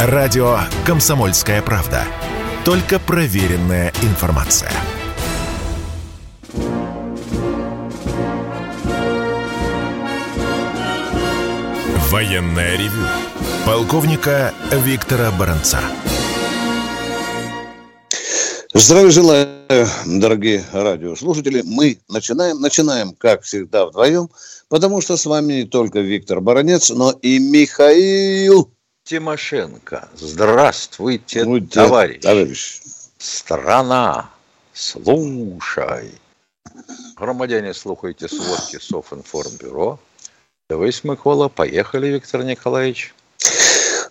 Радио «Комсомольская правда». Только проверенная информация. Военная ревю. Полковника Виктора Баранца. Здравия желаю, дорогие радиослушатели. Мы начинаем, начинаем, как всегда, вдвоем, потому что с вами не только Виктор Баранец, но и Михаил Тимошенко. Здравствуйте, Здравствуйте товарищ. товарищ. Страна, слушай. Громадяне, слухайте сводки Софинформбюро. Давай, Микола, поехали, Виктор Николаевич.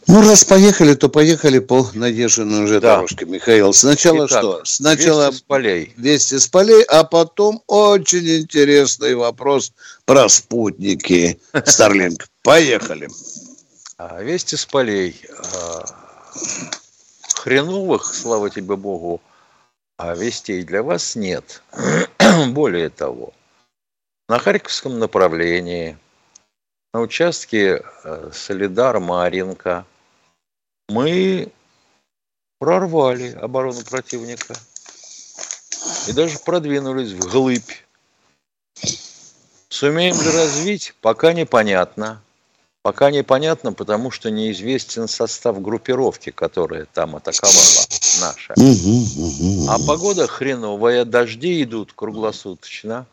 Ну, раз поехали, то поехали по наезженной уже да. дорожке, Михаил. Сначала Итак, что? Сначала вести с полей. Вести с полей, а потом очень интересный вопрос про спутники Starlink. Поехали. А, вести с полей. А, хреновых, слава тебе Богу, а вестей для вас нет. Более того, на Харьковском направлении, на участке Солидар-Маринка – мы прорвали оборону противника и даже продвинулись вглыбь. Сумеем ли развить, пока непонятно. Пока непонятно, потому что неизвестен состав группировки, которая там атаковала наша. А погода хреновая, дожди идут круглосуточно.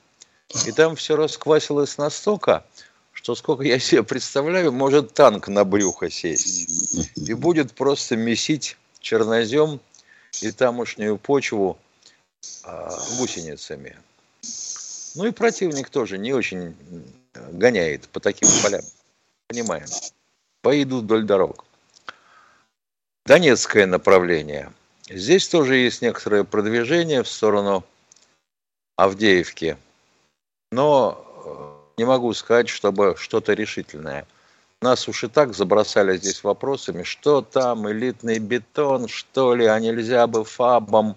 И там все расквасилось настолько, что сколько я себе представляю, может танк на брюхо сесть. И будет просто месить чернозем и тамошнюю почву а, гусеницами. Ну и противник тоже не очень гоняет по таким полям. Понимаем. Поедут вдоль дорог. Донецкое направление. Здесь тоже есть некоторое продвижение в сторону Авдеевки. Но не могу сказать, чтобы что-то решительное. Нас уж и так забросали здесь вопросами, что там, элитный бетон, что ли, а нельзя бы фабом,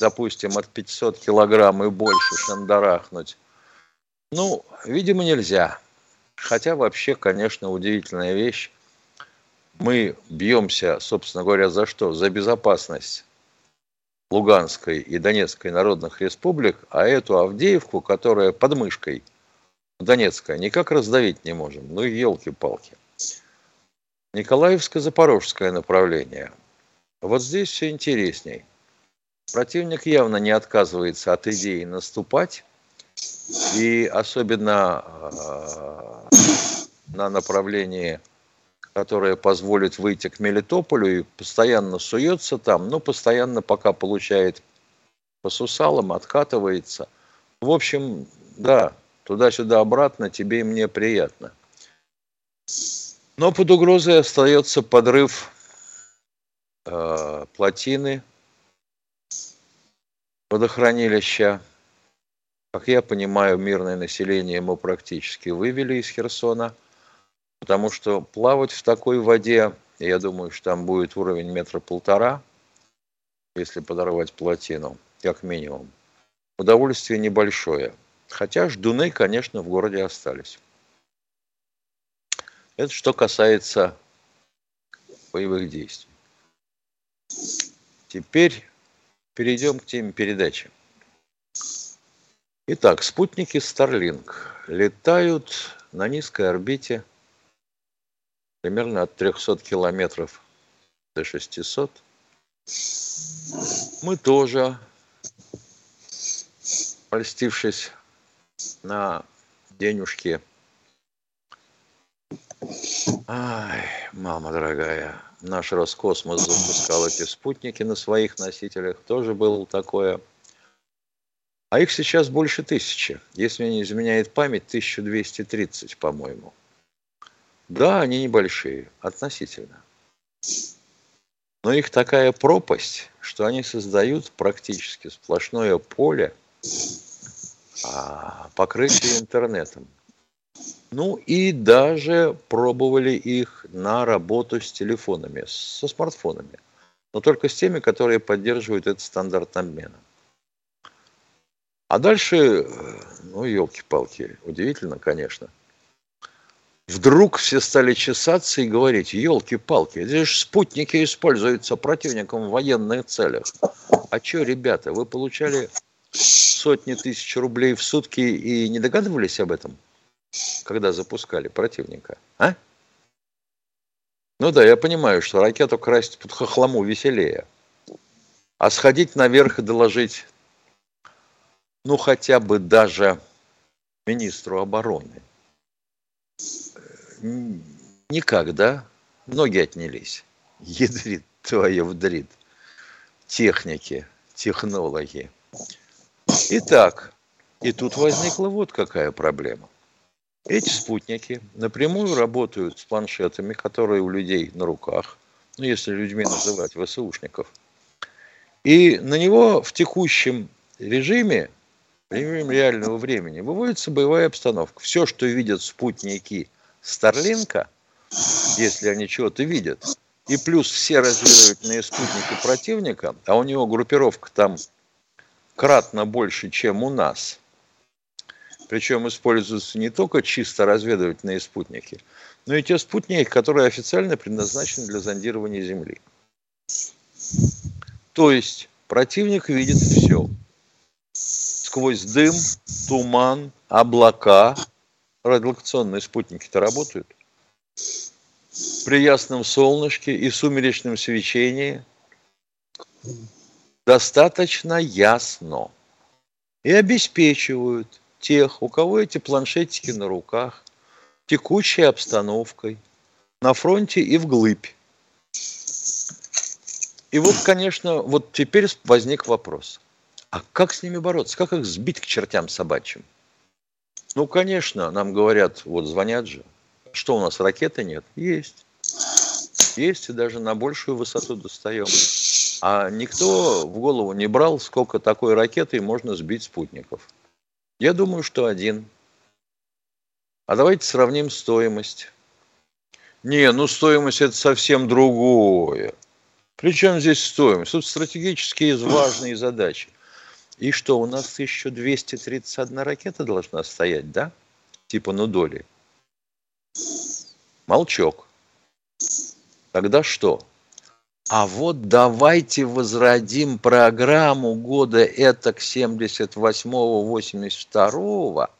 допустим, от 500 килограмм и больше шандарахнуть. Ну, видимо, нельзя. Хотя вообще, конечно, удивительная вещь. Мы бьемся, собственно говоря, за что? За безопасность Луганской и Донецкой народных республик, а эту Авдеевку, которая под мышкой – Донецкая никак раздавить не можем. Ну елки-палки. Николаевско-Запорожское направление. Вот здесь все интересней. Противник явно не отказывается от идеи наступать. И особенно э, на направлении, которое позволит выйти к Мелитополю и постоянно суется там, но постоянно пока получает по сусалам, откатывается. В общем, да, Туда-сюда обратно тебе и мне приятно. Но под угрозой остается подрыв э, плотины водохранилища. Как я понимаю, мирное население мы практически вывели из Херсона, потому что плавать в такой воде, я думаю, что там будет уровень метра полтора, если подорвать плотину, как минимум. Удовольствие небольшое – Хотя ждуны, конечно, в городе остались. Это что касается боевых действий. Теперь перейдем к теме передачи. Итак, спутники Starlink летают на низкой орбите примерно от 300 километров до 600. Мы тоже, польстившись на денежки. Ай, мама дорогая, наш Роскосмос запускал эти спутники на своих носителях, тоже было такое. А их сейчас больше тысячи. Если мне не изменяет память, 1230, по-моему. Да, они небольшие, относительно. Но их такая пропасть, что они создают практически сплошное поле а, покрытие интернетом. Ну и даже пробовали их на работу с телефонами, со смартфонами. Но только с теми, которые поддерживают этот стандарт обмена. А дальше, ну, елки-палки, удивительно, конечно. вдруг все стали чесаться и говорить, елки-палки, это же спутники используются противником в военных целях. А что, ребята, вы получали сотни тысяч рублей в сутки и не догадывались об этом, когда запускали противника? А? Ну да, я понимаю, что ракету красть под хохлому веселее. А сходить наверх и доложить, ну хотя бы даже министру обороны. Никогда. Ноги отнялись. Ядрит твоя вдрит. Техники, технологи. Итак, и тут возникла вот какая проблема. Эти спутники напрямую работают с планшетами, которые у людей на руках, ну, если людьми называть ВСУшников. И на него в текущем режиме, режиме реального времени, выводится боевая обстановка. Все, что видят спутники Старлинка, если они чего-то видят, и плюс все разведывательные спутники противника, а у него группировка там кратно больше, чем у нас – причем используются не только чисто разведывательные спутники, но и те спутники, которые официально предназначены для зондирования Земли. То есть противник видит все. Сквозь дым, туман, облака. Радиолокационные спутники-то работают. При ясном солнышке и сумеречном свечении достаточно ясно. И обеспечивают тех, у кого эти планшетики на руках, текущей обстановкой, на фронте и вглыбь. И вот, конечно, вот теперь возник вопрос. А как с ними бороться? Как их сбить к чертям собачьим? Ну, конечно, нам говорят, вот звонят же, что у нас ракеты нет? Есть. Есть, и даже на большую высоту достаем. А никто в голову не брал, сколько такой ракетой можно сбить спутников. Я думаю, что один. А давайте сравним стоимость. Не, ну стоимость это совсем другое. Причем здесь стоимость? Тут стратегические важные задачи. И что, у нас 1231 ракета должна стоять, да? Типа ну доли. Молчок. Тогда что? А вот давайте возродим программу года этак 78-82.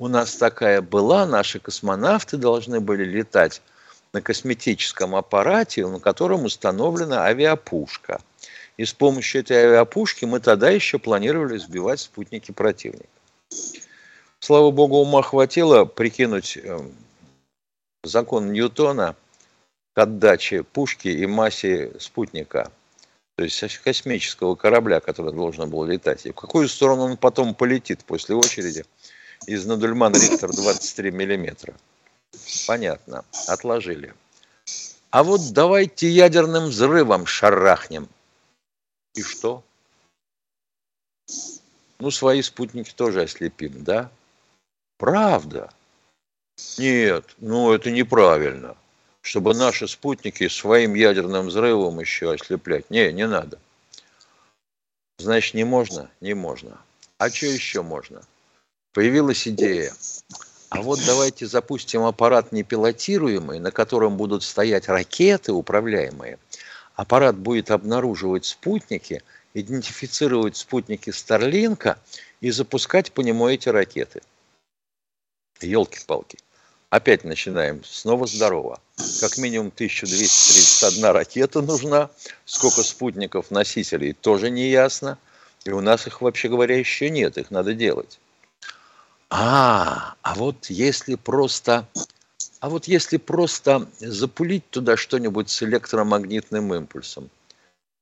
У нас такая была, наши космонавты должны были летать на косметическом аппарате, на котором установлена авиапушка. И с помощью этой авиапушки мы тогда еще планировали сбивать спутники противника. Слава богу, ума хватило прикинуть эм, закон Ньютона – к отдаче пушки и массе спутника, то есть космического корабля, который должен был летать. И в какую сторону он потом полетит после очереди из Надульман Рихтер 23 миллиметра. Понятно, отложили. А вот давайте ядерным взрывом шарахнем. И что? Ну, свои спутники тоже ослепим, да? Правда. Нет, ну это неправильно чтобы наши спутники своим ядерным взрывом еще ослеплять. Не, не надо. Значит, не можно? Не можно. А что еще можно? Появилась идея. А вот давайте запустим аппарат непилотируемый, на котором будут стоять ракеты управляемые. Аппарат будет обнаруживать спутники, идентифицировать спутники Старлинка и запускать по нему эти ракеты. Елки-палки. Опять начинаем. Снова здорово. Как минимум 1231 ракета нужна. Сколько спутников, носителей, тоже не ясно. И у нас их, вообще говоря, еще нет. Их надо делать. А, а вот если просто... А вот если просто запулить туда что-нибудь с электромагнитным импульсом,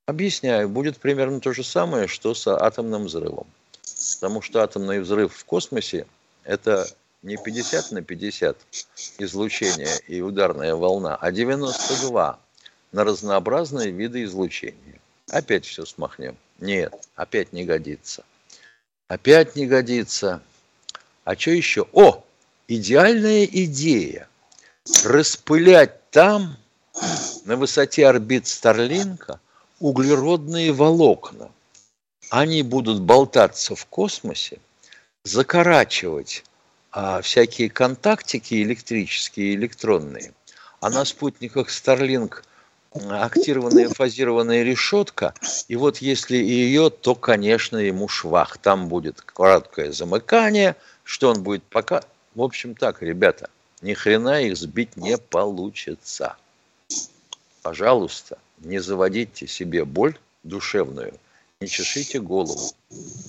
объясняю, будет примерно то же самое, что с атомным взрывом. Потому что атомный взрыв в космосе – это не 50 на 50 излучение и ударная волна, а 92 на разнообразные виды излучения. Опять все смахнем. Нет, опять не годится. Опять не годится. А что еще? О, идеальная идея. Распылять там, на высоте орбит Старлинка, углеродные волокна. Они будут болтаться в космосе, закорачивать а, всякие контактики электрические, электронные. А на спутниках Starlink актированная фазированная решетка, и вот если ее, то, конечно, ему швах. Там будет короткое замыкание, что он будет пока... В общем так, ребята, ни хрена их сбить не получится. Пожалуйста, не заводите себе боль душевную, не чешите голову,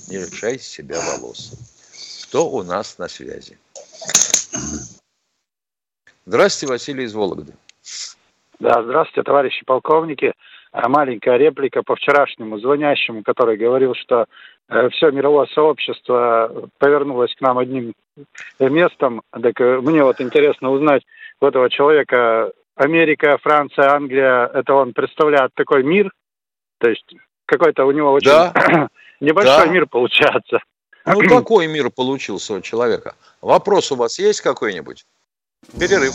не лишайте себя волос. Кто у нас на связи? Здравствуйте, Василий из Вологды. Да, здравствуйте, товарищи полковники. А, маленькая реплика по вчерашнему звонящему, который говорил, что э, все мировое сообщество повернулось к нам одним местом. Так э, мне вот интересно узнать у этого человека Америка, Франция, Англия, это он представляет такой мир, то есть какой-то у него очень да. небольшой да. мир получается. Ну, какой мир получился у человека? Вопрос у вас есть какой-нибудь? Перерыв.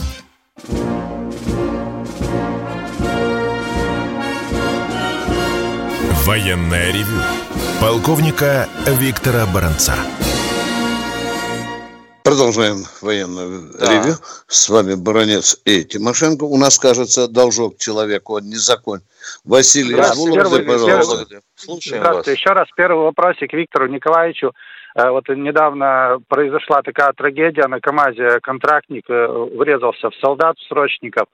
Военное ревю полковника Виктора Баранца. Продолжаем военное да. ревю. С вами Баранец и Тимошенко. У нас, кажется, должок человеку он не закон. Василий Здравствуйте, пожалуйста. Слушаем Здравствуйте. Вас. Еще раз первый вопросик Виктору Николаевичу. Э, вот недавно произошла такая трагедия на КАМАЗе. Контрактник э, врезался в солдат, в срочников.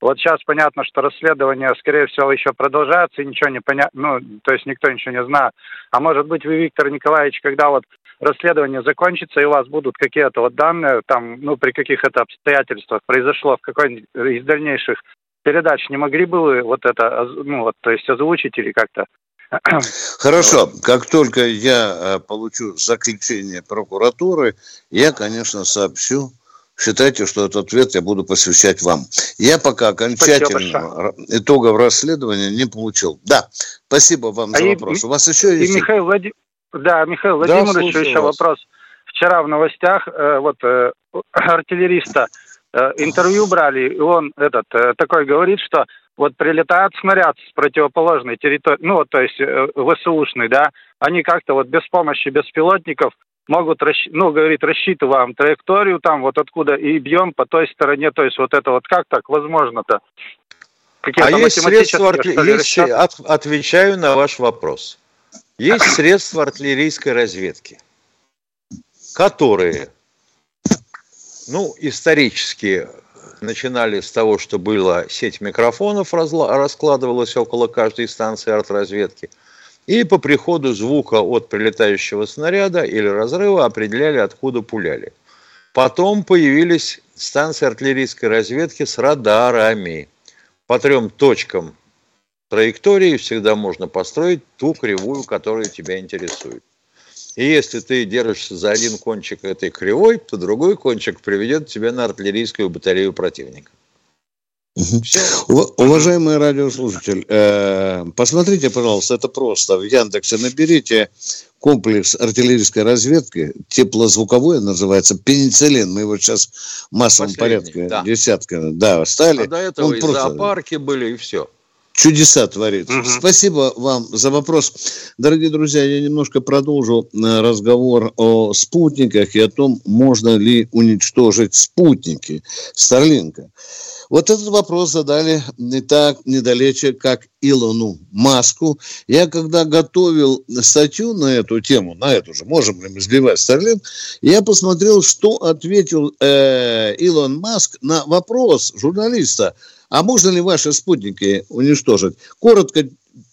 Вот сейчас понятно, что расследование, скорее всего, еще продолжается, и ничего не понятно, ну, то есть никто ничего не знает. А может быть, вы, Виктор Николаевич, когда вот расследование закончится, и у вас будут какие-то вот данные, там, ну, при каких это обстоятельствах произошло, в какой из дальнейших передач, не могли бы вы вот это, ну, вот, то есть озвучить или как-то Хорошо, как только я э, получу заключение прокуратуры, я, конечно, сообщу считайте, что этот ответ я буду посвящать вам. Я пока окончательно итогов расследования не получил. Да, спасибо вам а за и, вопрос. У вас еще есть... И Михаил, Влади... да, Михаил Владимирович, да, еще вас. вопрос. Вчера в новостях э, вот э, артиллериста э, интервью брали, и он этот э, такой говорит, что вот прилетает снаряд с противоположной территории, ну вот то есть э, ВСУшный, да, они как-то вот без помощи беспилотников могут, ну, говорит, рассчитываем траекторию там, вот откуда, и бьем по той стороне, то есть вот это вот как так возможно-то? а есть средства, есть, от, отвечаю на ваш вопрос. Есть средства артиллерийской разведки, которые, ну, исторически начинали с того, что была сеть микрофонов, раскладывалась около каждой станции артразведки – и по приходу звука от прилетающего снаряда или разрыва определяли, откуда пуляли. Потом появились станции артиллерийской разведки с радарами. По трем точкам траектории всегда можно построить ту кривую, которая тебя интересует. И если ты держишься за один кончик этой кривой, то другой кончик приведет тебя на артиллерийскую батарею противника. Уважаемый радиослушатель, э, посмотрите, пожалуйста, это просто. В Яндексе наберите комплекс артиллерийской разведки, теплозвуковой называется, пенициллин. Мы его сейчас в массовом Последний, порядке да. десятками да, стали. А до этого Он и просто... зоопарки были, и все. Чудеса творит. Угу. Спасибо вам за вопрос. Дорогие друзья, я немножко продолжу э, разговор о спутниках и о том, можно ли уничтожить спутники Старлинка. Вот этот вопрос задали не так недалече, как Илону Маску. Я когда готовил статью на эту тему, на эту же, можем ли мы сбивать Старлин, я посмотрел, что ответил э, Илон Маск на вопрос журналиста, а можно ли ваши спутники уничтожить? Коротко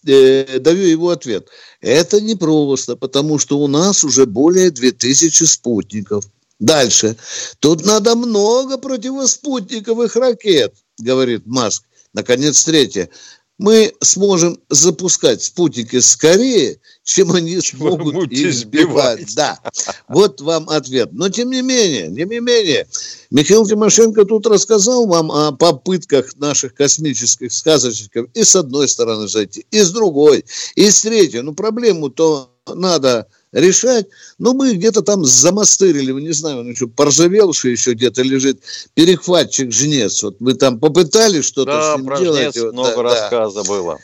э, даю его ответ. Это непросто, потому что у нас уже более 2000 спутников. Дальше. Тут надо много противоспутниковых ракет, говорит Маск. Наконец, третье. мы сможем запускать спутники скорее, чем они смогут их сбивать. Да, вот вам ответ. Но тем не менее, тем не менее, Михаил Тимошенко тут рассказал вам о попытках наших космических сказочников и с одной стороны зайти, и с другой, и с третьей. Ну, проблему-то надо решать. Но мы где-то там замастырили, не знаю, он еще поржавелший еще где-то лежит, перехватчик жнец. Вот мы там попытались что-то да, с ним про делать. Жнец много да, рассказа да. было.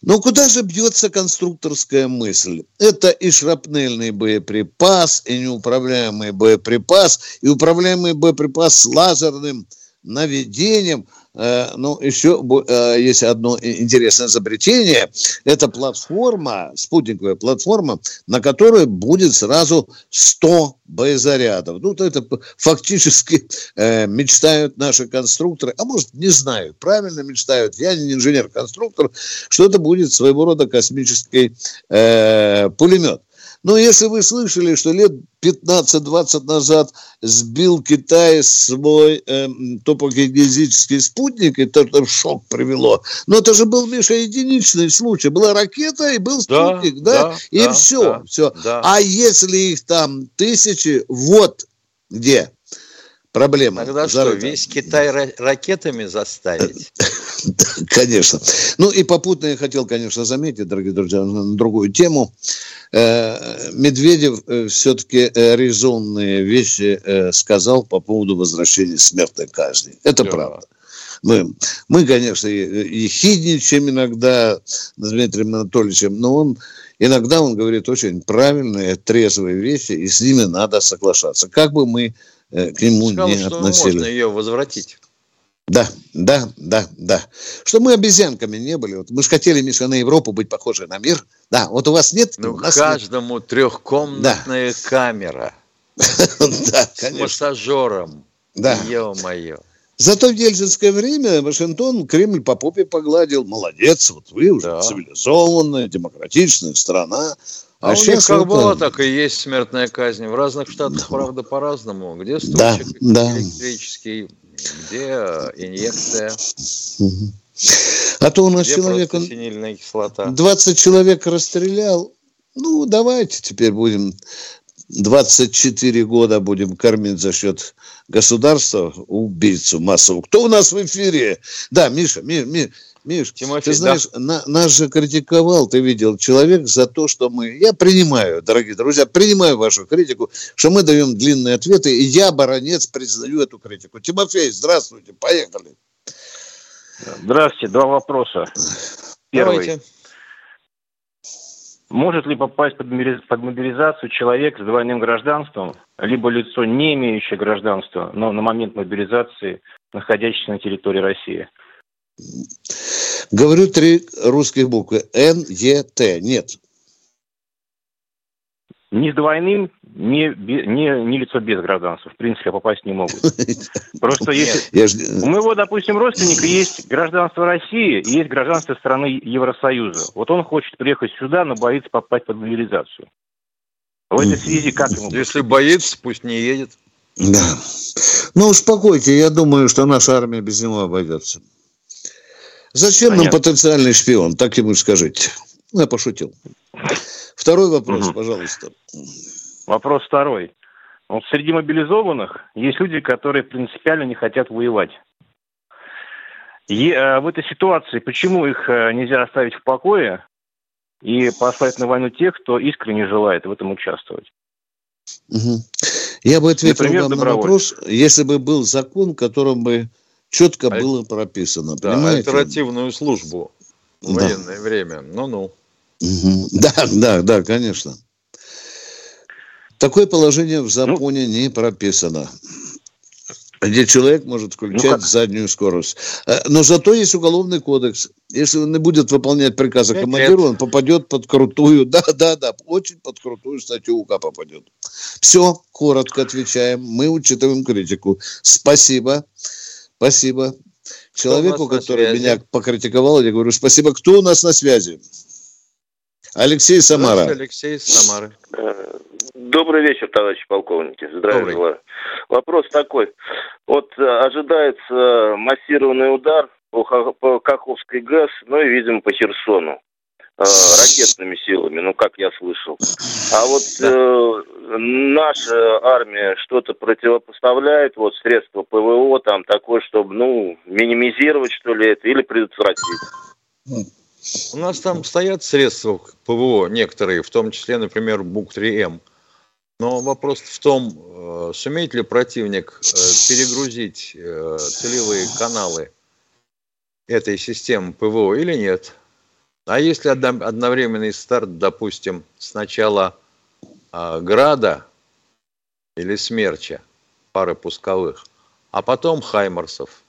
Но куда же бьется конструкторская мысль? Это и шрапнельный боеприпас, и неуправляемый боеприпас, и управляемый боеприпас с лазерным наведением – ну, еще э, есть одно интересное изобретение. Это платформа, спутниковая платформа, на которой будет сразу 100 боезарядов. Ну, это фактически э, мечтают наши конструкторы, а может, не знаю, правильно мечтают, я не инженер-конструктор, что это будет своего рода космический э, пулемет. Но если вы слышали, что лет 15-20 назад сбил Китай свой э, топогеодезический спутник, и это в шок привело. Но это же был, Миша, единичный случай. Была ракета и был спутник, да? да? да и да, все, да, все. Да. А если их там тысячи, вот где проблема. Тогда что, весь Китай ракетами заставить? Конечно. Ну и попутно я хотел, конечно, заметить, дорогие друзья, на другую тему. Э, Медведев э, все-таки э, резонные вещи сказал по поводу возвращения смертной казни. Это да. правда. Мы, мы, конечно, ехидничаем иногда с Дмитрием Анатольевичем, но он иногда он говорит очень правильные, трезвые вещи, и с ними надо соглашаться. Как бы мы к нему Сказал, не что относили. можно ее возвратить. Да, да, да, да. Что мы обезьянками не были. Вот мы же хотели, Миша, на Европу быть похожи на мир. Да, вот у вас нет? Ну, каждому нет. трехкомнатная да. камера. Да, С массажером. Да. Ё-моё. Зато в ельцинское время Вашингтон Кремль по попе погладил. Молодец, вот вы уже да. цивилизованная, демократичная страна. А, а у них как вот было, так и есть смертная казнь. В разных штатах, правда, по-разному. Где стульчик да, да. электрический, где инъекция. А то у нас Где человек... кислота. 20 человек расстрелял. Ну, давайте теперь будем 24 года будем кормить за счет государства убийцу массового. Кто у нас в эфире? Да, Миша, Ми, Ми, Миш, Тимофей, ты знаешь, да. на, нас же критиковал, ты видел, человек за то, что мы... Я принимаю, дорогие друзья, принимаю вашу критику, что мы даем длинные ответы, и я, баронец, признаю эту критику. Тимофей, здравствуйте, поехали. Здравствуйте, два вопроса. Первый. Давайте. Может ли попасть под мобилизацию человек с двойным гражданством, либо лицо, не имеющее гражданства, но на момент мобилизации находящееся на территории России? Говорю три русских буквы. Н, Е, Т. Нет. Ни с двойным, ни, ни, ни лицо без гражданства. В принципе, попасть не могут. Просто если... У моего, допустим, родственника есть гражданство России и есть гражданство страны Евросоюза. Вот он хочет приехать сюда, но боится попасть под мобилизацию. В этой связи как ему... Если боится, пусть не едет. Да. Ну, успокойте, я думаю, что наша армия без него обойдется. Зачем Понятно. нам потенциальный шпион? Так ему скажите. Ну, я пошутил. Второй вопрос, угу. пожалуйста. Вопрос второй. Вот среди мобилизованных есть люди, которые принципиально не хотят воевать. И э, в этой ситуации почему их э, нельзя оставить в покое и послать на войну тех, кто искренне желает в этом участвовать? Угу. Я бы ответил Например, вам на вопрос, если бы был закон, которым бы четко а... было прописано. Да, понимаете? альтернативную службу в да. военное время. Ну-ну. Угу. Да, да, да, конечно. Такое положение в законе ну, не прописано где человек может включать ну, заднюю скорость. Э, но зато есть уголовный кодекс. Если он не будет выполнять приказы командира, он попадет под крутую, да, да, да, очень под крутую статью УК попадет. Все, коротко отвечаем. Мы учитываем критику. Спасибо. Спасибо. Человеку, который меня покритиковал, я говорю, спасибо. Кто у нас на связи? Алексей Самара. Алексей Самары. Э, добрый вечер, товарищи полковники. Здравия желаю. Вопрос такой. Вот э, ожидается массированный удар по, по Каховской ГЭС, ну и, видимо, по Херсону ракетными силами, ну, как я слышал. А вот э, наша армия что-то противопоставляет, вот средства ПВО там такое, чтобы, ну, минимизировать, что ли, это, или предотвратить. У нас там стоят средства ПВО некоторые, в том числе, например, БУК-3М. Но вопрос в том, э, сумеет ли противник э, перегрузить э, целевые каналы этой системы ПВО или нет. А если одновременный старт, допустим, сначала Града или Смерча, пары пусковых, а потом Хаймарсов –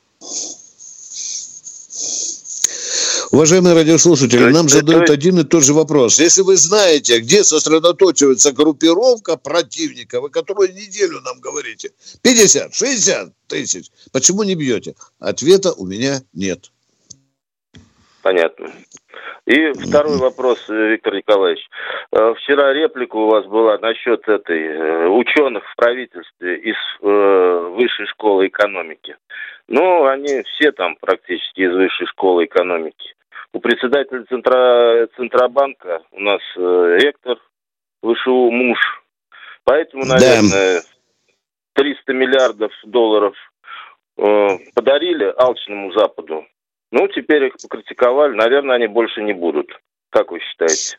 Уважаемые радиослушатели, нам задают один и тот же вопрос. Если вы знаете, где сосредоточивается группировка противника, вы которую неделю нам говорите, 50, 60 тысяч, почему не бьете? Ответа у меня нет. Понятно. И второй вопрос, э, Виктор Николаевич. Э, вчера реплика у вас была насчет этой э, ученых в правительстве из высшей школы экономики. Ну, они все там практически из высшей школы экономики. У председателя Центра, Центробанка у нас ректор ВШУ муж. Поэтому, наверное, да. 300 миллиардов долларов подарили алчному Западу. Ну, теперь их покритиковали. Наверное, они больше не будут. Как вы считаете?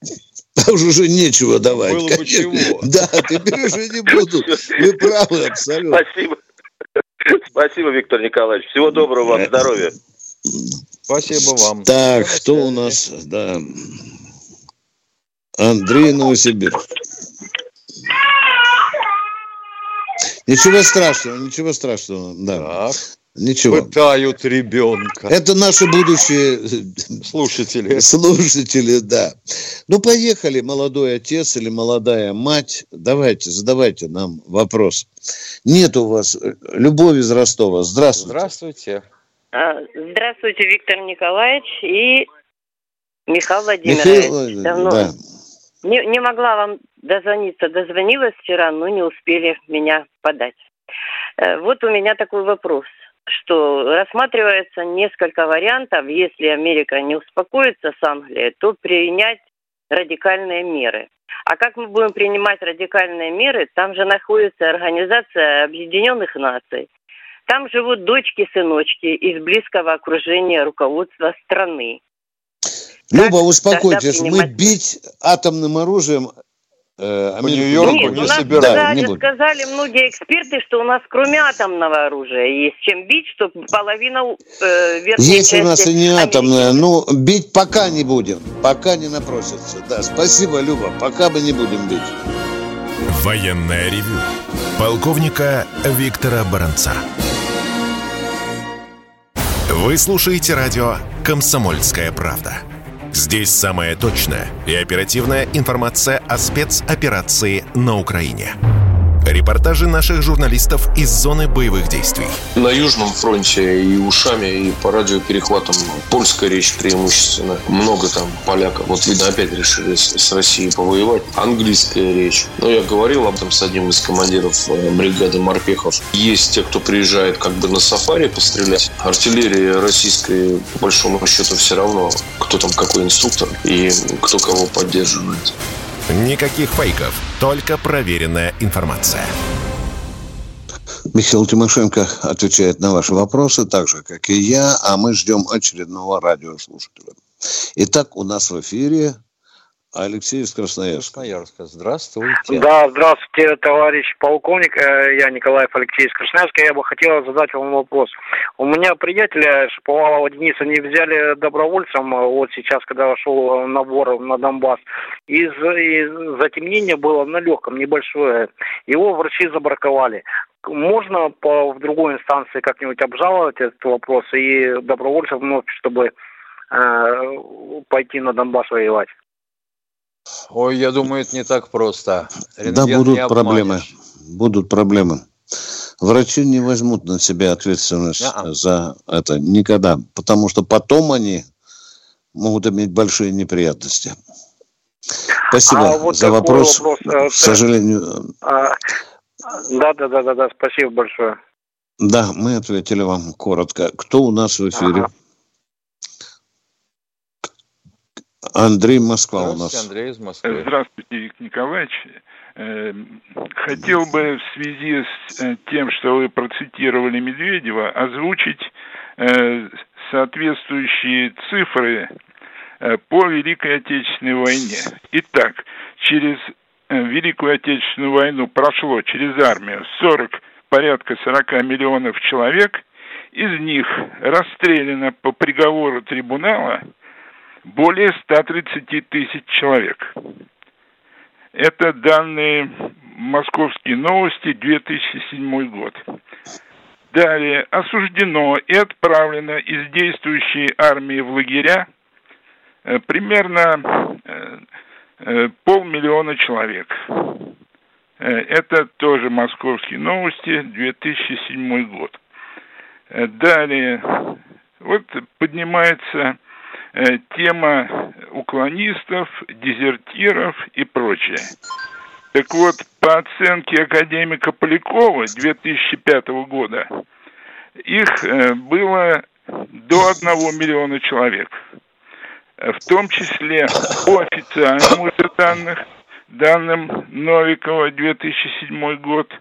А уже уже нечего давать. Было бы чего. Да, теперь уже не будут. Вы правы абсолютно. Спасибо. Спасибо, Виктор Николаевич. Всего доброго вам, здоровья. Спасибо вам. Так, кто у нас? Да. Андрей Новосибирск. Ничего страшного, ничего страшного. Да. Так. Ничего. Пытают ребенка. Это наши будущие слушатели. Слушатели, да. Ну, поехали, молодой отец или молодая мать. Давайте, задавайте нам вопрос. Нет у вас э, Любовь из Ростова. Здравствуйте. Здравствуйте. А, здравствуйте, Виктор Николаевич и Михаил Владимирович. Михаил, Давно да. не, не могла вам дозвониться. Дозвонилась вчера, но не успели меня подать. Э, вот у меня такой вопрос что рассматривается несколько вариантов, если Америка не успокоится с Англией, то принять радикальные меры. А как мы будем принимать радикальные меры? Там же находится Организация Объединенных Наций. Там живут дочки-сыночки из близкого окружения руководства страны. Люба, успокойтесь, мы бить атомным оружием э, по Нью-Йорку не, не собираем. Сказали, сказали многие эксперты, что у нас кроме атомного оружия есть чем бить, чтобы половина э, Есть у нас и не атомное, ну бить пока не будем, пока не напросится. Да, спасибо, Люба, пока бы не будем бить. Военная ревю. Полковника Виктора Баранца. Вы слушаете радио «Комсомольская правда». Здесь самая точная и оперативная информация о спецоперации на Украине. Репортажи наших журналистов из зоны боевых действий. На Южном фронте и ушами, и по радиоперехватам польская речь преимущественно. Много там поляков. Вот, видно, опять решили с Россией повоевать. Английская речь. Но я говорил об этом с одним из командиров э, бригады морпехов. Есть те, кто приезжает как бы на сафари пострелять. Артиллерия российская, по большому счету, все равно, кто там какой инструктор и кто кого поддерживает. Никаких фейков, только проверенная информация. Михаил Тимошенко отвечает на ваши вопросы, так же, как и я, а мы ждем очередного радиослушателя. Итак, у нас в эфире Алексей из Красноярска. Красноярска. Здравствуйте. Да, здравствуйте, товарищ полковник. Э, я Николаев Алексей из Красноярска. Я бы хотел задать вам вопрос. У меня приятеля Шаповалова Дениса не взяли добровольцем, э, вот сейчас, когда шел набор на Донбасс. Из, из затемнение было на легком, небольшое. Его врачи забраковали можно по, в другой инстанции как-нибудь обжаловать этот вопрос и добровольцев вновь, чтобы э, пойти на Донбасс воевать? Ой, я думаю, это не так просто. Рентген да, будут проблемы. Будут проблемы. Врачи не возьмут на себя ответственность А-а. за это никогда, потому что потом они могут иметь большие неприятности. Спасибо а вот за вопрос. вопрос. Э, К сожалению. А, да, да, да, да, да, спасибо большое. Да, мы ответили вам коротко. Кто у нас в эфире? Ага. Андрей Москва у нас. Андрей из Москвы. Здравствуйте, Виктор Николаевич. Э, хотел бы в связи с э, тем, что вы процитировали Медведева, озвучить э, соответствующие цифры по Великой Отечественной войне. Итак, через Великую Отечественную войну прошло через армию 40, порядка 40 миллионов человек, из них расстреляно по приговору трибунала более 130 тысяч человек. Это данные «Московские новости», 2007 год. Далее, осуждено и отправлено из действующей армии в лагеря э, примерно э, э, полмиллиона человек. Это тоже «Московские новости», 2007 год. Далее, вот поднимается тема уклонистов, дезертиров и прочее. Так вот, по оценке академика Полякова 2005 года, их э, было до 1 миллиона человек. В том числе по официальным уже данных, данным Новикова 2007 год,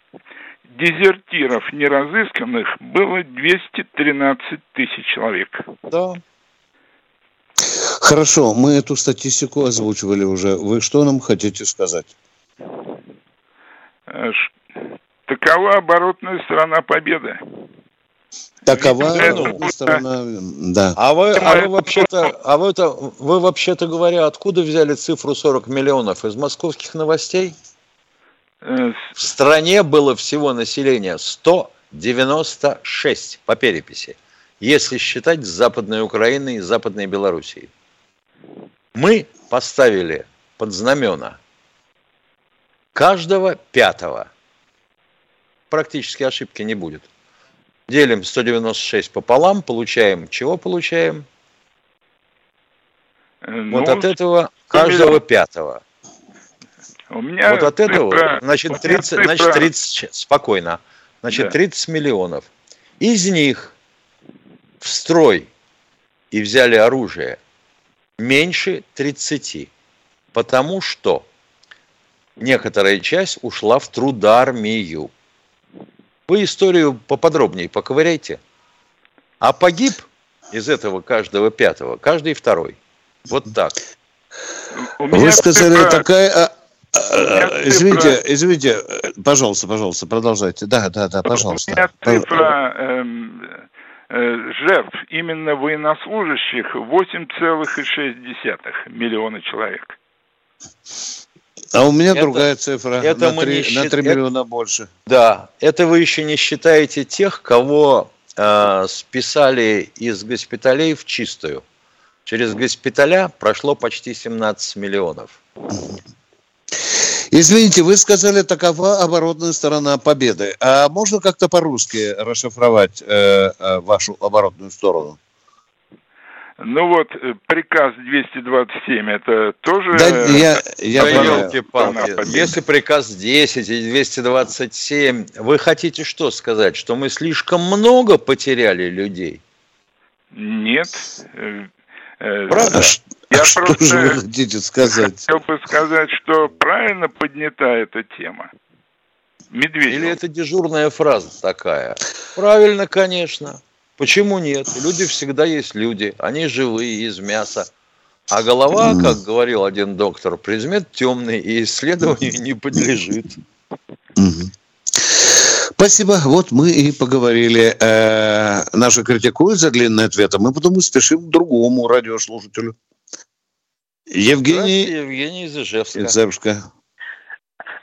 дезертиров неразысканных было 213 тысяч человек. Да, Хорошо, мы эту статистику озвучивали уже. Вы что нам хотите сказать? Э, такова оборотная сторона победы. Такова оборотная сторона, да. А вы, а вы вообще-то, а вы, -то, вы вообще-то говоря, откуда взяли цифру 40 миллионов? Из московских новостей? Э, В стране было всего население 196 по переписи, если считать с Западной Украины и Западной Белоруссией. Мы поставили под знамена каждого пятого. Практически ошибки не будет. Делим 196 пополам, получаем, чего получаем? Ну, вот от этого каждого пятого. У меня вот от этого, цифра, значит, 30, цифра... значит, 30, спокойно, значит, да. 30 миллионов. Из них в строй и взяли оружие меньше 30, потому что некоторая часть ушла в трудармию. Вы историю поподробнее поковыряйте. А погиб из этого каждого пятого, каждый второй. Вот так. Вы сказали, цифра... такая... А, а, извините, извините, пожалуйста, пожалуйста, продолжайте. Да, да, да, пожалуйста. У меня цифра эм, Э, жертв именно военнослужащих 8,6 миллиона человек. А у меня это, другая цифра, это на, 3, счит... на 3 миллиона это, больше. Да, это вы еще не считаете тех, кого э, списали из госпиталей в чистую. Через госпиталя прошло почти 17 миллионов. Извините, вы сказали, такова оборотная сторона победы. А можно как-то по-русски расшифровать э, э, вашу оборотную сторону? Ну вот, э, приказ 227, это тоже... Да, я, я да елки-палки. Если приказ 10 и 227, вы хотите что сказать? Что мы слишком много потеряли людей? Нет. Э, Правда? Я а просто что же вы хотите сказать? Хотел бы сказать, что правильно поднята эта тема. Медведев. Или это дежурная фраза такая? Правильно, конечно. Почему нет? Люди всегда есть люди. Они живые, из мяса. А голова, как говорил один доктор, предмет темный и исследованию не подлежит. Спасибо. Вот мы и поговорили. Э, наши критикуют за длинный ответ, а мы потом спешим к другому радиослушателю. Евгений, Евгений из Ижевска. Ижевска.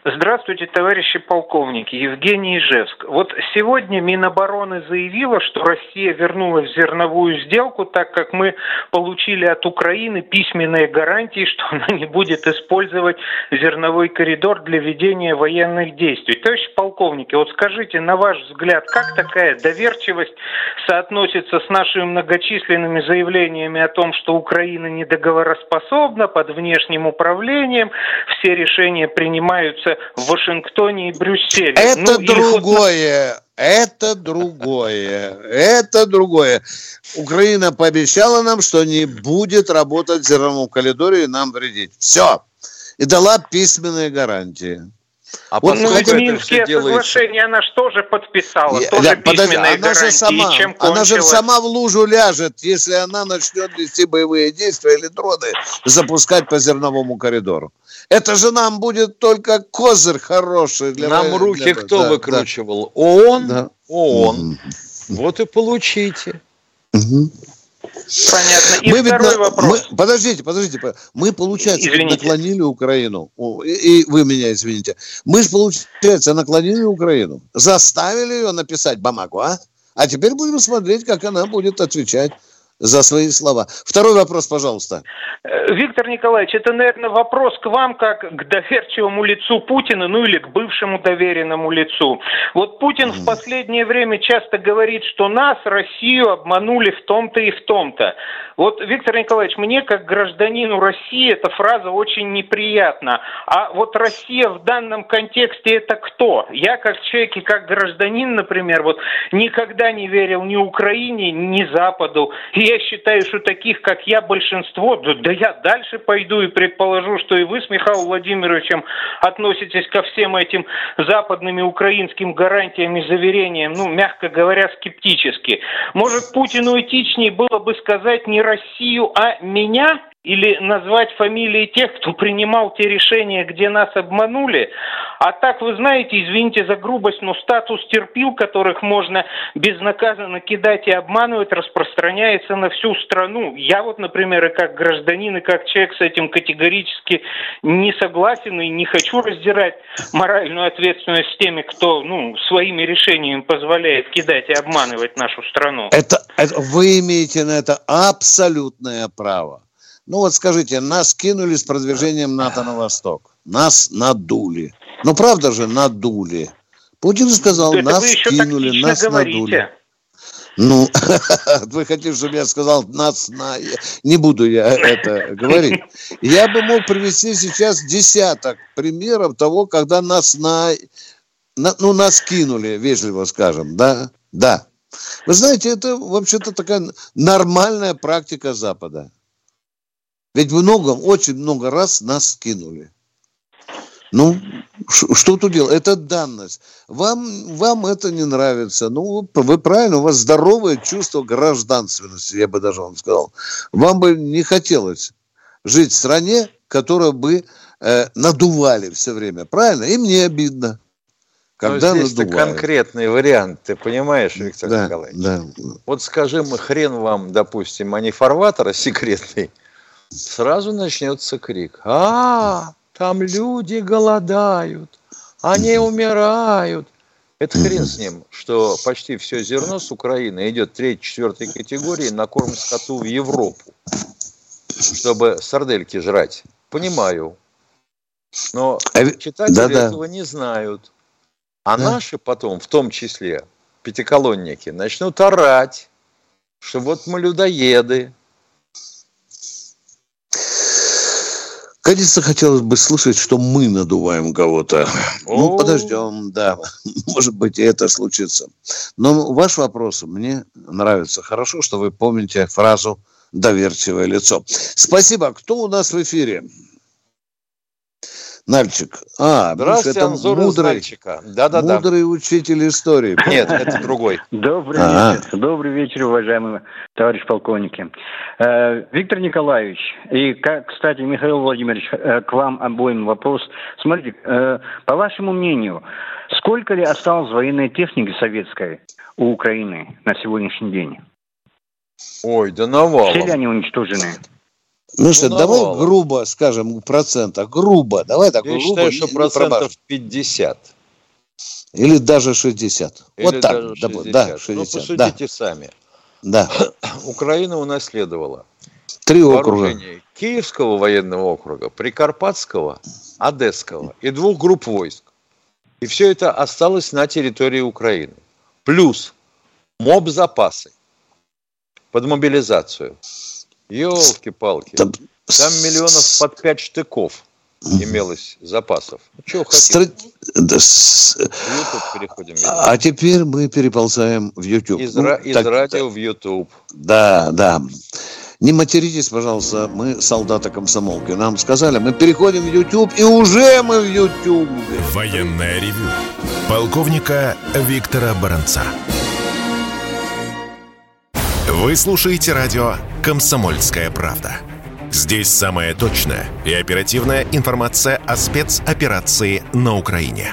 Здравствуйте, товарищи полковники. Евгений Ижевск. Вот сегодня Минобороны заявила, что Россия вернулась в зерновую сделку, так как мы получили от Украины письменные гарантии, что она не будет использовать зерновой коридор для ведения военных действий. Товарищи полковники, вот скажите, на ваш взгляд, как такая доверчивость соотносится с нашими многочисленными заявлениями о том, что Украина недоговороспособна под внешним управлением, все решения принимаются в Вашингтоне и Брюсселе. Это ну, другое. Хоть... Это другое. Это другое. Украина пообещала нам, что не будет работать в зерновом коридоре и нам вредить. Все. И дала письменные гарантии. А вот ну, Минские соглашения она что же подписала? Я, тоже да, подожди, она же сама, чем она же сама в лужу ляжет, если она начнет вести боевые действия или дроны запускать по зерновому коридору. Это же нам будет только козырь хороший. Для нам руки для... кто да, выкручивал? Да. ООН? Да. ООН. Угу. Вот и получите. Угу. Понятно. И мы второй ведь, вопрос. Мы, подождите, подождите. Мы, получается, извините. наклонили Украину. И, и вы меня извините. Мы же, получается, наклонили Украину. Заставили ее написать бумагу, а? А теперь будем смотреть, как она будет отвечать за свои слова. Второй вопрос, пожалуйста. Э, Виктор Николаевич, это, наверное, вопрос к вам, как к доверчивому лицу Путина, ну или к бывшему доверенному лицу. Вот Путин mm. в последнее время часто говорит, что нас, Россию, обманули в том-то и в том-то. Вот, Виктор Николаевич, мне, как гражданину России, эта фраза очень неприятна. А вот Россия в данном контексте это кто? Я, как человек и как гражданин, например, вот никогда не верил ни Украине, ни Западу. И я считаю, что таких, как я, большинство, да, я дальше пойду и предположу, что и вы с Михаилом Владимировичем относитесь ко всем этим западным и украинским гарантиям и заверениям, ну, мягко говоря, скептически. Может, Путину этичнее было бы сказать не Россию, а меня? Или назвать фамилии тех, кто принимал те решения, где нас обманули. А так, вы знаете, извините за грубость, но статус терпил, которых можно безнаказанно кидать и обманывать, распространяется на всю страну. Я вот, например, и как гражданин, и как человек с этим категорически не согласен и не хочу раздирать моральную ответственность с теми, кто ну, своими решениями позволяет кидать и обманывать нашу страну. Это, это вы имеете на это абсолютное право. Ну вот скажите, нас кинули с продвижением НАТО на восток. Нас надули. Ну правда же, надули. Путин сказал, Это нас кинули, нас говорите. надули. Ну, вы хотите, чтобы я сказал, нас на... Не буду я это говорить. Я бы мог привести сейчас десяток примеров того, когда нас на... на ну, нас кинули, вежливо скажем, да? Да. Вы знаете, это вообще-то такая нормальная практика Запада. Ведь много, очень много раз нас скинули. Ну, что тут делать? Это данность. Вам, вам это не нравится. Ну, вы правильно, у вас здоровое чувство гражданственности, я бы даже вам сказал. Вам бы не хотелось жить в стране, которую бы э, надували все время. Правильно? И мне обидно. Когда Но здесь конкретный вариант, ты понимаешь, Виктор да, Николаевич? Да. Вот скажи, мы хрен вам, допустим, а не фарватера секретный, сразу начнется крик. А, там люди голодают, они умирают. Это хрен с ним, что почти все зерно с Украины идет третьей-четвертой категории на корм скоту в Европу, чтобы сардельки жрать. Понимаю. Но а читатели да, да. этого не знают. А да. наши потом, в том числе, пятиколонники, начнут орать, что вот мы людоеды, Конечно, хотелось бы слышать, что мы надуваем кого-то. Ну, подождем, да. Может быть, и это случится. Но ваш вопрос мне нравится. Хорошо, что вы помните фразу «доверчивое лицо». Спасибо. Кто у нас в эфире? Нальчик. А, Здравствуйте, это Анзор мудрый, Нальчика. Да, да, да. Мудрый учитель истории. Нет, это другой. Добрый А-а. вечер. Добрый вечер, уважаемые товарищ полковники. Э, Виктор Николаевич, и, кстати, Михаил Владимирович, э, к вам обоим вопрос. Смотрите, э, по вашему мнению, сколько ли осталось военной техники советской у Украины на сегодняшний день? Ой, да навалом. Все ли они уничтожены? Ну что, ну, давай грубо скажем процента, грубо, давай так Я грубо. считаю, что процентов 50. Или даже 60. Или вот так, даже 60. да, 60. Ну, посудите да. сами. Да. Украина унаследовала Три округа. Киевского военного округа, Прикарпатского, Одесского и двух групп войск. И все это осталось на территории Украины. Плюс моб запасы под мобилизацию. Елки-палки. Там... Там миллионов под пять штыков имелось запасов. Ну, чего Стра... да, с... переходим. А теперь мы переползаем в YouTube. Из, ну, из так, радио в YouTube. Да, да. Не материтесь, пожалуйста, мы солдаты комсомолки. Нам сказали, мы переходим в YouTube, и уже мы в YouTube. Военная ревю. Полковника Виктора Баранца. Вы слушаете радио «Комсомольская правда». Здесь самая точная и оперативная информация о спецоперации на Украине.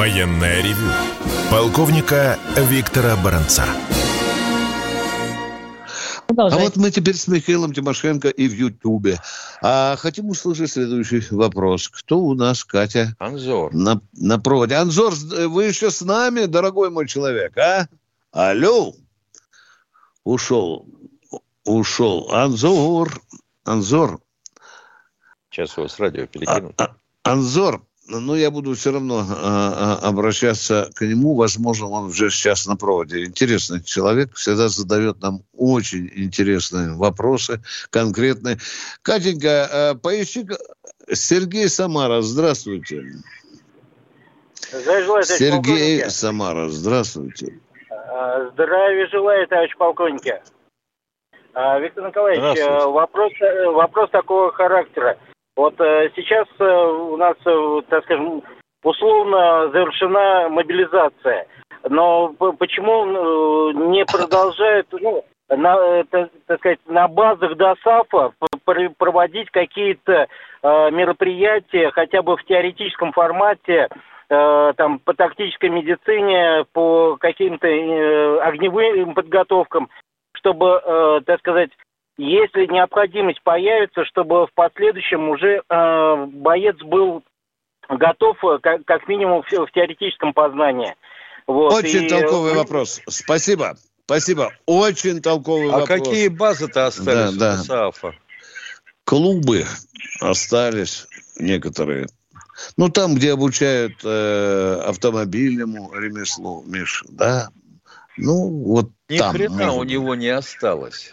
Военное ревю полковника Виктора Баранца. А вот мы теперь с Михаилом Тимошенко и в Ютубе. А хотим услышать следующий вопрос. Кто у нас, Катя? Анзор. На, на проводе. Анзор, вы еще с нами, дорогой мой человек, а? Алло? Ушел. Ушел. Анзор. Анзор. Сейчас его с радио перекинут. А, а, Анзор, но я буду все равно а, а, обращаться к нему. Возможно, он уже сейчас на проводе. Интересный человек, всегда задает нам очень интересные вопросы, конкретные. Катенька, а, поищи Сергей Самара, здравствуйте. Желаю, Сергей Самара, здравствуйте. Здравия желаю, товарищ полковники. Виктор Николаевич, вопрос, вопрос такого характера. Вот э, сейчас э, у нас, э, так скажем, условно завершена мобилизация. Но почему не продолжают, ну, на, так, сказать, на базах ДОСАФа проводить какие-то мероприятия, хотя бы в теоретическом формате, там, по тактической медицине, по каким-то огневым подготовкам, чтобы, так сказать, если необходимость появится, чтобы в последующем уже э, боец был готов э, как, как минимум в, в теоретическом познании. Вот, Очень и... толковый вопрос. Спасибо. Спасибо. Очень толковый а вопрос. А какие базы-то остались да, у САФа? Клубы остались некоторые. Ну, там, где обучают э, автомобильному ремеслу, Миш, да. Ну, вот Ни там. Ни хрена у него не осталось.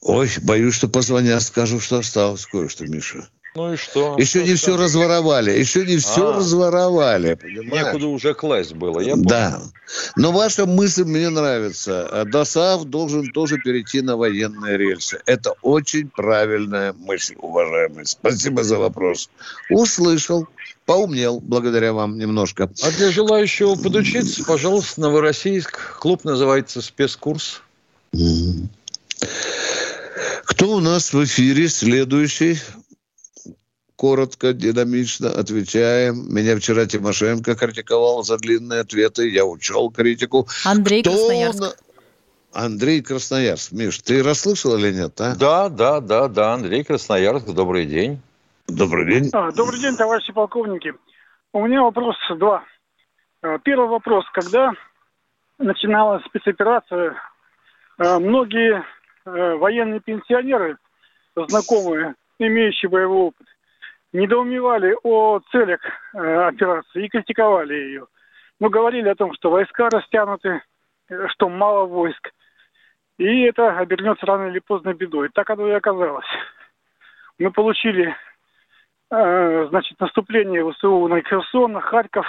Ой, боюсь, что позвонят, скажу, что осталось кое-что, Миша. Ну и что? Еще не все разворовали, еще не все а, разворовали, понимаешь? Некуда уже класть было, я помню. Да. Но ваша мысль мне нравится. ДОСАВ должен тоже перейти на военные рельсы. Это очень правильная мысль, уважаемый. Спасибо за вопрос. Услышал, поумнел благодаря вам немножко. А для желающего подучиться, пожалуйста, Новороссийск. Клуб называется «Спецкурс». Mm-hmm. Кто у нас в эфире следующий? Коротко, динамично отвечаем. Меня вчера Тимошенко критиковал за длинные ответы. Я учел критику. Андрей Кто Красноярск. На... Андрей Красноярск. Миш, ты расслышал или нет, а? Да, да, да, да. Андрей Красноярск, добрый день. Добрый день. А, добрый день, товарищи полковники. У меня вопрос два. А, первый вопрос. Когда начиналась спецоперация, а, многие Э, военные пенсионеры, знакомые, имеющие боевой опыт, недоумевали о целях э, операции и критиковали ее. Но говорили о том, что войска растянуты, э, что мало войск. И это обернется рано или поздно бедой. Так оно и оказалось. Мы получили значит, наступление ВСУ на Херсон, Харьков.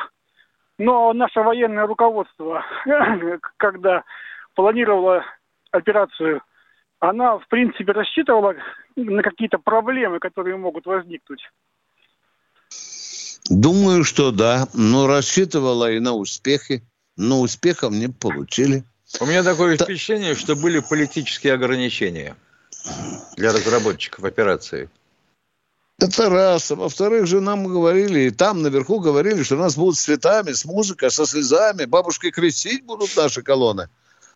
Но наше военное руководство, когда планировало операцию она, в принципе, рассчитывала на какие-то проблемы, которые могут возникнуть? Думаю, что да. Но рассчитывала и на успехи. Но успехов не получили. У меня такое Та... впечатление, что были политические ограничения для разработчиков операции. Это раз. А во-вторых же нам говорили, и там наверху говорили, что нас будут с цветами, с музыкой, со слезами. Бабушки крестить будут наши колонны.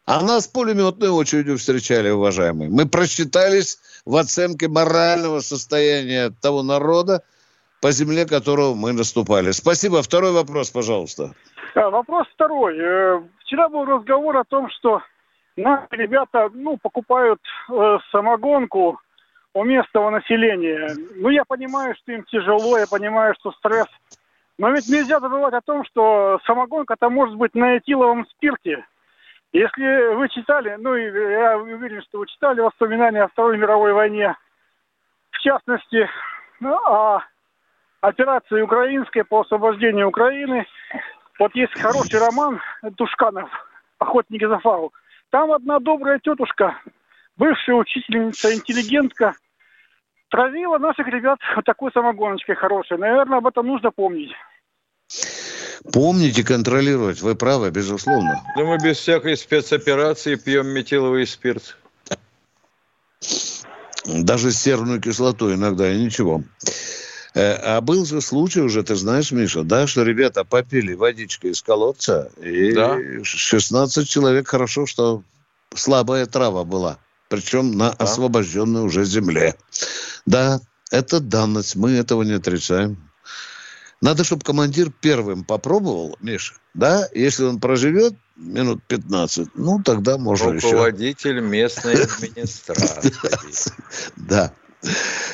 А нас пулеметной очередью встречали, уважаемые. Мы просчитались в оценке морального состояния того народа, по земле которого мы наступали. Спасибо. Второй вопрос, пожалуйста. А, вопрос второй. Э, вчера был разговор о том, что наши ребята ну, покупают э, самогонку у местного населения. Ну, я понимаю, что им тяжело, я понимаю, что стресс. Но ведь нельзя забывать о том, что самогонка-то может быть на этиловом спирте. Если вы читали, ну, и я уверен, что вы читали воспоминания о Второй мировой войне, в частности, ну, о операции украинской по освобождению Украины. Вот есть хороший роман Тушканов «Охотники за фау». Там одна добрая тетушка, бывшая учительница, интеллигентка, травила наших ребят вот такой самогоночкой хорошей. Наверное, об этом нужно помнить. Помнить и контролировать, вы правы, безусловно. Да мы без всякой спецоперации пьем метиловый спирт. Даже серную кислоту иногда, и ничего. Э, а был же случай уже, ты знаешь, Миша, да, что ребята попили водичкой из колодца, и да. 16 человек, хорошо, что слабая трава была, причем на да. освобожденной уже земле. Да, это данность, мы этого не отрицаем. Надо, чтобы командир первым попробовал, Миша, да, если он проживет минут 15, ну, тогда можно Руководитель еще. Руководитель местной администрации. Да.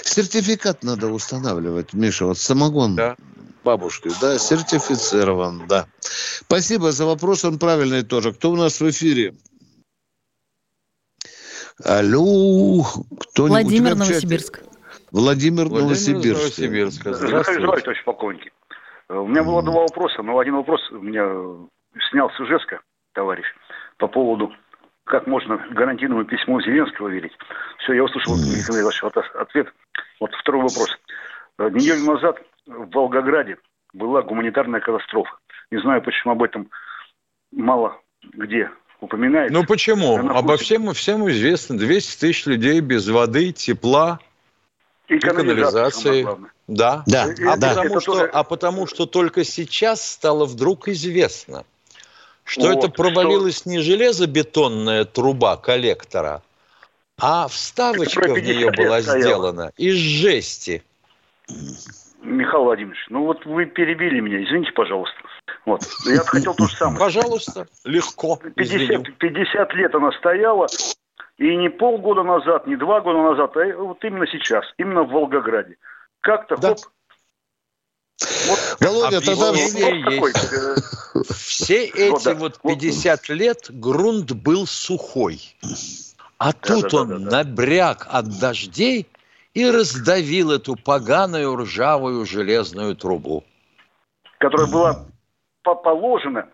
Сертификат надо устанавливать, Миша, вот самогон да. бабушки, да, сертифицирован, да. Спасибо за вопрос, он правильный тоже. Кто у нас в эфире? Алло, кто Владимир Новосибирск. Владимир, Владимир Новосибирск. Новосибирск. Здравствуйте. Здравствуйте, товарищ полковник. У меня было два вопроса, но один вопрос у меня снял с Ижевска, товарищ, по поводу как можно гарантийному письму Зеленского верить? Все, я услышал, Михаил ваш ответ. Вот второй вопрос. Э, неделю назад в Волгограде была гуманитарная катастрофа. Не знаю, почему об этом мало где упоминается. Ну почему? Обо всем всем известно. 200 тысяч людей без воды, тепла и, канализации. Да. да. А, да. Потому что, тоже... а потому что только сейчас стало вдруг известно – что вот, это провалилась что... не железобетонная труба коллектора, а вставочка в нее была сделана из жести. Михаил Владимирович, ну вот вы перебили меня, извините, пожалуйста. Вот. Я хотел то же самое. Пожалуйста, легко. 50, 50 лет она стояла, и не полгода назад, не два года назад, а вот именно сейчас, именно в Волгограде. Как-то, да. хоп, вот Володя, тогда есть. Все эти вот 50 лет грунт был сухой. А тут он набряк от дождей и раздавил эту поганую ржавую железную трубу. Которая была положена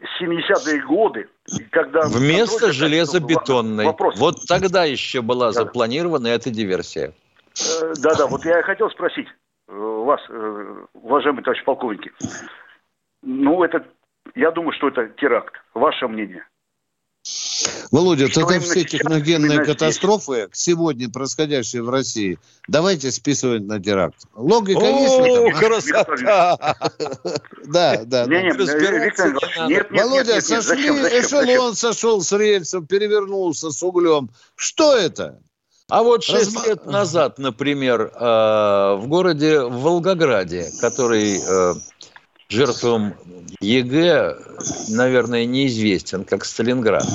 в 70-е годы, когда... Вместо железобетонной. Вопрос. Вот тогда еще была запланирована эта диверсия. Э, да-да, вот я хотел спросить, Э, вас, э, уважаемый товарищ полковники, ну, это, я думаю, что это теракт. Ваше мнение? Володя, что тогда все техногенные катастрофы, сегодня происходящие в России, давайте списывать на теракт. Логика О, есть? красота! Да, да. Володя, сошли, эшелон сошел с рельсов, перевернулся с углем. Что это? А вот шесть Разма... лет назад, например, э, в городе Волгограде, который э, жертвам ЕГЭ, наверное, неизвестен, как Сталинград,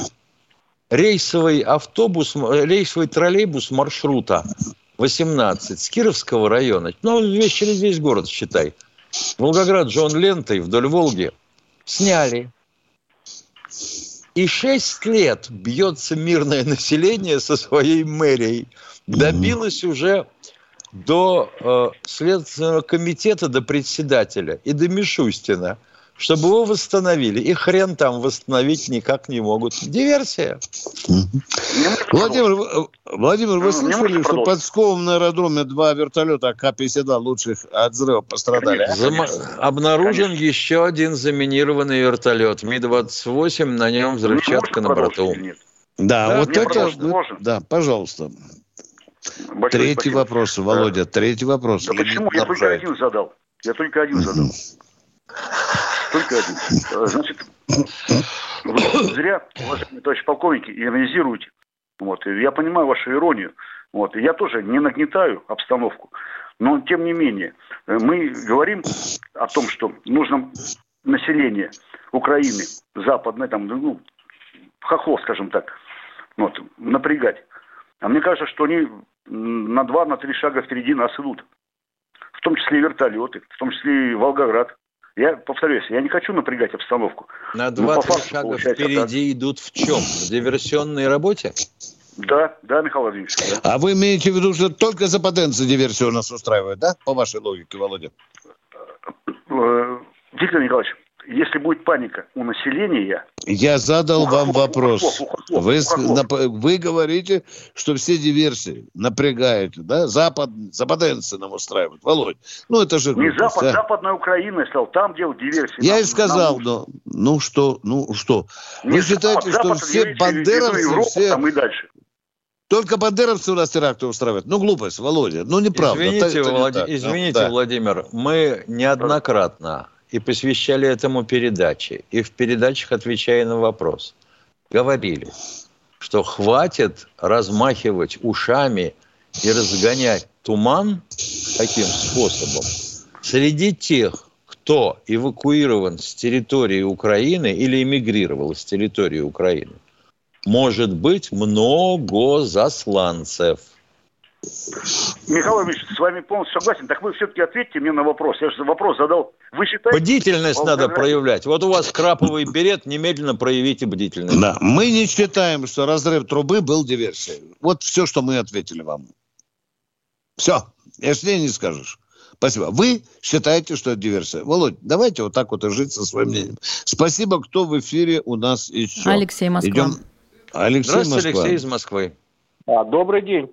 рейсовый автобус, рейсовый троллейбус маршрута 18 с Кировского района, ну, весь, через весь город, считай, Волгоград ж он лентой вдоль Волги сняли. И шесть лет бьется мирное население со своей мэрией. Добилось уже до э, Следственного комитета, до председателя и до Мишустина – чтобы его восстановили. И хрен там восстановить никак не могут. Диверсия. Владимир, Владимир, вы слышали, что под Псковом на аэродроме два вертолета К-52 лучших от взрыва пострадали? Зам... Обнаружен Конечно. еще один заминированный вертолет. Ми-28, на нем взрывчатка на борту. Да, да, вот это... Да, пожалуйста. Большое третий спасибо. вопрос, Володя, да. третий вопрос. Да почему? Я только один задал. Я только один задал. Только один. Значит, вы зря, уважаемые товарищи полковники, иронизируете. Вот. Я понимаю вашу иронию. Вот. Я тоже не нагнетаю обстановку. Но, тем не менее, мы говорим о том, что нужно население Украины, западное, там, ну, хохлов, скажем так, вот, напрягать. А мне кажется, что они на два, на три шага впереди нас идут. В том числе и вертолеты, в том числе и Волгоград. Я повторюсь, я не хочу напрягать обстановку. На два-три шага впереди так. идут в чем? В диверсионной работе? Да, да, Михаил Владимирович. Да. А вы имеете в виду, что только западенцы диверсию нас устраивают, да? По вашей логике, Володя? Э, Виктор Николаевич, если будет паника у населения... Я задал ухохлов, вам вопрос. Ухохлов, ухохлов, вы, ухохлов. вы говорите, что все диверсии напрягают, да? Запад, западенцы нам устраивают. Володь, ну это же... Не Запад, а? Западная Украина, сказал, там делают диверсии. Я нам, и сказал, но ну что, ну что? Не вы считаете, Запад, что Запад, все бандеровцы, Европу, все... Там и дальше. Только бандеровцы у нас теракты устраивают. Ну, глупость, Володя. Ну, неправда. Извините, это, Влад... это Извините да. Владимир, мы неоднократно и посвящали этому передачи, и в передачах, отвечая на вопрос, говорили, что хватит размахивать ушами и разгонять туман таким способом среди тех, кто эвакуирован с территории Украины или эмигрировал с территории Украины. Может быть много засланцев – Михаил Ильич, с вами полностью согласен. Так вы все-таки ответьте мне на вопрос. Я же вопрос задал. Вы считаете... Бдительность надо проявлять. Вот у вас краповый берет, немедленно проявите бдительность. Да, мы не считаем, что разрыв трубы был диверсией. Вот все, что мы ответили вам. Все, если не скажешь. Спасибо. Вы считаете, что это диверсия. Володь, давайте вот так вот и жить со своим мнением. Спасибо, кто в эфире у нас еще. Алексей Москва. Идем. Алексей Здравствуйте, Москва. Алексей из Москвы. А, добрый день.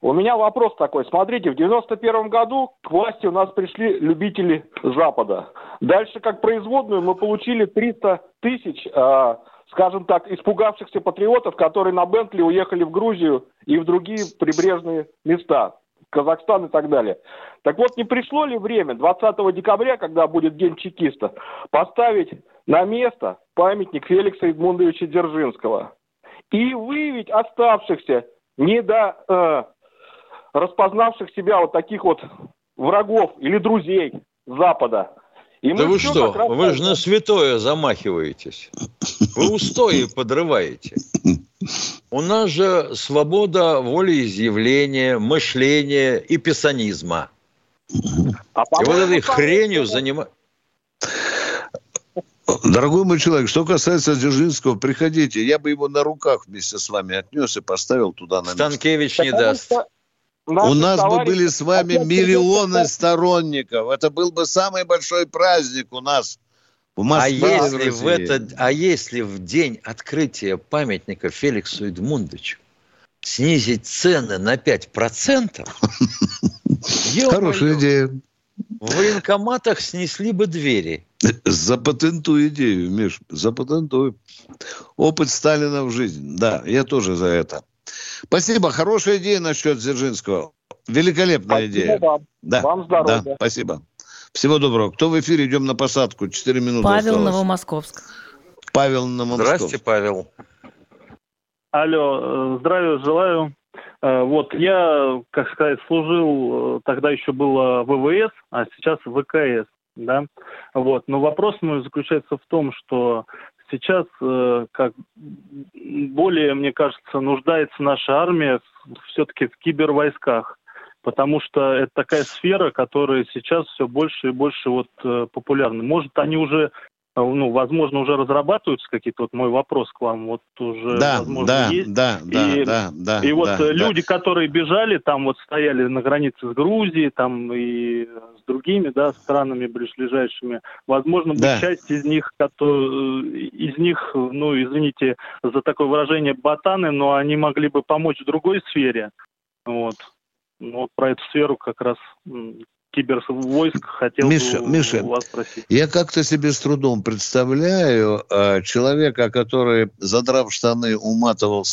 У меня вопрос такой. Смотрите, в 91 году к власти у нас пришли любители Запада. Дальше, как производную, мы получили 300 тысяч, э, скажем так, испугавшихся патриотов, которые на Бентли уехали в Грузию и в другие прибрежные места. Казахстан и так далее. Так вот, не пришло ли время 20 декабря, когда будет День чекиста, поставить на место памятник Феликса Эдмундовича Дзержинского и выявить оставшихся не до э, распознавших себя вот таких вот врагов или друзей Запада. И да вы что, вы же на святое замахиваетесь. Вы устои подрываете. У нас же свобода волеизъявления, мышления и писанизма. А и вот этой хренью занимать... Дорогой мой человек, что касается Дзержинского, приходите. Я бы его на руках вместе с вами отнес и поставил туда на Станкевич место. не даст. У нас бы были с вами миллионы сторонников. Это был бы самый большой праздник у нас в Москве. А если, в, этот, а если в день открытия памятника Феликсу Эдмундовичу снизить цены на 5%? Хорошая идея. В военкоматах снесли бы двери. Запатентуй идею, Миш, запатентуй. Опыт Сталина в жизнь. Да, я тоже за это. Спасибо. Хорошая идея насчет Дзержинского. Великолепная спасибо идея. Вам. Да, вам здоровья. Да, спасибо. Всего доброго. Кто в эфире? Идем на посадку. Четыре минуты Павел осталось. Новомосковск. Павел Новомосковск. Здравствуйте, Павел. Алло, э, здравия желаю. Э, вот, я, как сказать, служил, э, тогда еще было ВВС, а сейчас ВКС, да. Вот, но вопрос мой заключается в том, что сейчас, э, как более, мне кажется, нуждается наша армия все-таки в кибервойсках, потому что это такая сфера, которая сейчас все больше и больше вот э, популярна. Может, они уже ну, возможно, уже разрабатываются какие-то, вот мой вопрос к вам, вот уже, да, возможно, да, есть. Да, да, и, да, да. И вот да, люди, да. которые бежали, там вот стояли на границе с Грузией, там и с другими, да, странами ближайшими, возможно, да. часть из них, которые, из них, ну, извините за такое выражение, ботаны, но они могли бы помочь в другой сфере, вот. Ну, вот про эту сферу как раз кибервойск хотел Миша, бы Миша, вас спросить. Я как-то себе с трудом представляю э, человека, который, задрав штаны, уматывал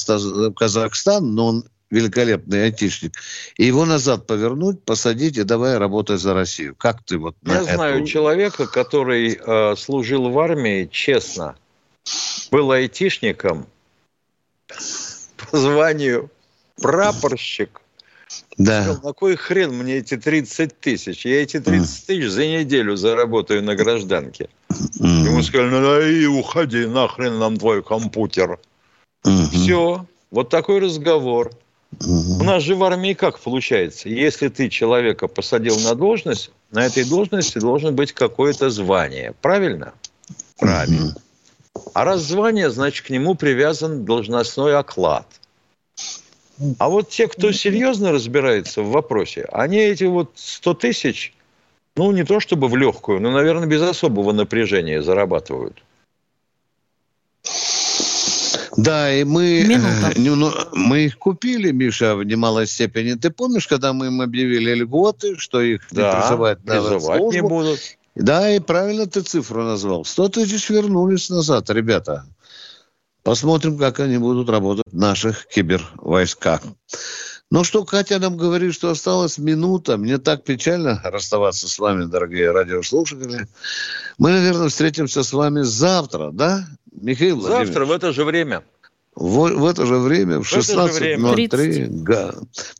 Казахстан, но он великолепный айтишник, и его назад повернуть, посадить и давай работать за Россию. Как ты вот Я знаю человека, который э, служил в армии честно, был айтишником по званию прапорщик. Да. Сказал, на кой хрен мне эти 30 тысяч? Я эти 30 тысяч за неделю заработаю на гражданке. Mm. Ему сказали, ну да и уходи, нахрен нам твой компьютер. Mm-hmm. Все, вот такой разговор. Mm-hmm. У нас же в армии как получается? Если ты человека посадил на должность, на этой должности должен быть какое-то звание. Правильно? Правильно. Mm-hmm. А раз звание, значит, к нему привязан должностной оклад – а вот те, кто серьезно разбирается в вопросе, они эти вот 100 тысяч, ну, не то чтобы в легкую, но, наверное, без особого напряжения зарабатывают. Да, и мы, э, ну, мы их купили, Миша, в немалой степени. Ты помнишь, когда мы им объявили льготы, что их да, не призывают призывать не будут? Да, и правильно ты цифру назвал. 100 тысяч вернулись назад, ребята. Посмотрим, как они будут работать в наших кибервойсках. Ну что, Катя нам говорит, что осталась минута. Мне так печально расставаться с вами, дорогие радиослушатели. Мы, наверное, встретимся с вами завтра, да, Михаил Завтра в это же время. В, в это же время, в 16.03. Го,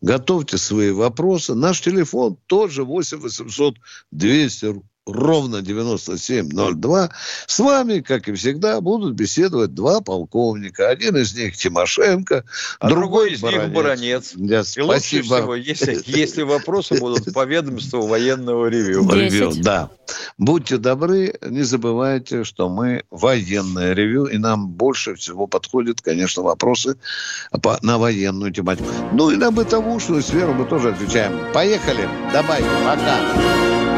готовьте свои вопросы. Наш телефон тоже 8 800 200 ровно 9702. С вами, как и всегда, будут беседовать два полковника. Один из них Тимошенко, а другой, другой из Баранец. них Баранец. Да, и спасибо. лучше всего, если, если вопросы будут по ведомству военного ревю. Ревю, да. Будьте добры, не забывайте, что мы военное ревю, и нам больше всего подходят, конечно, вопросы по, на военную тематику. Ну и на бытовушную сферу мы тоже отвечаем. Поехали. Давай, пока.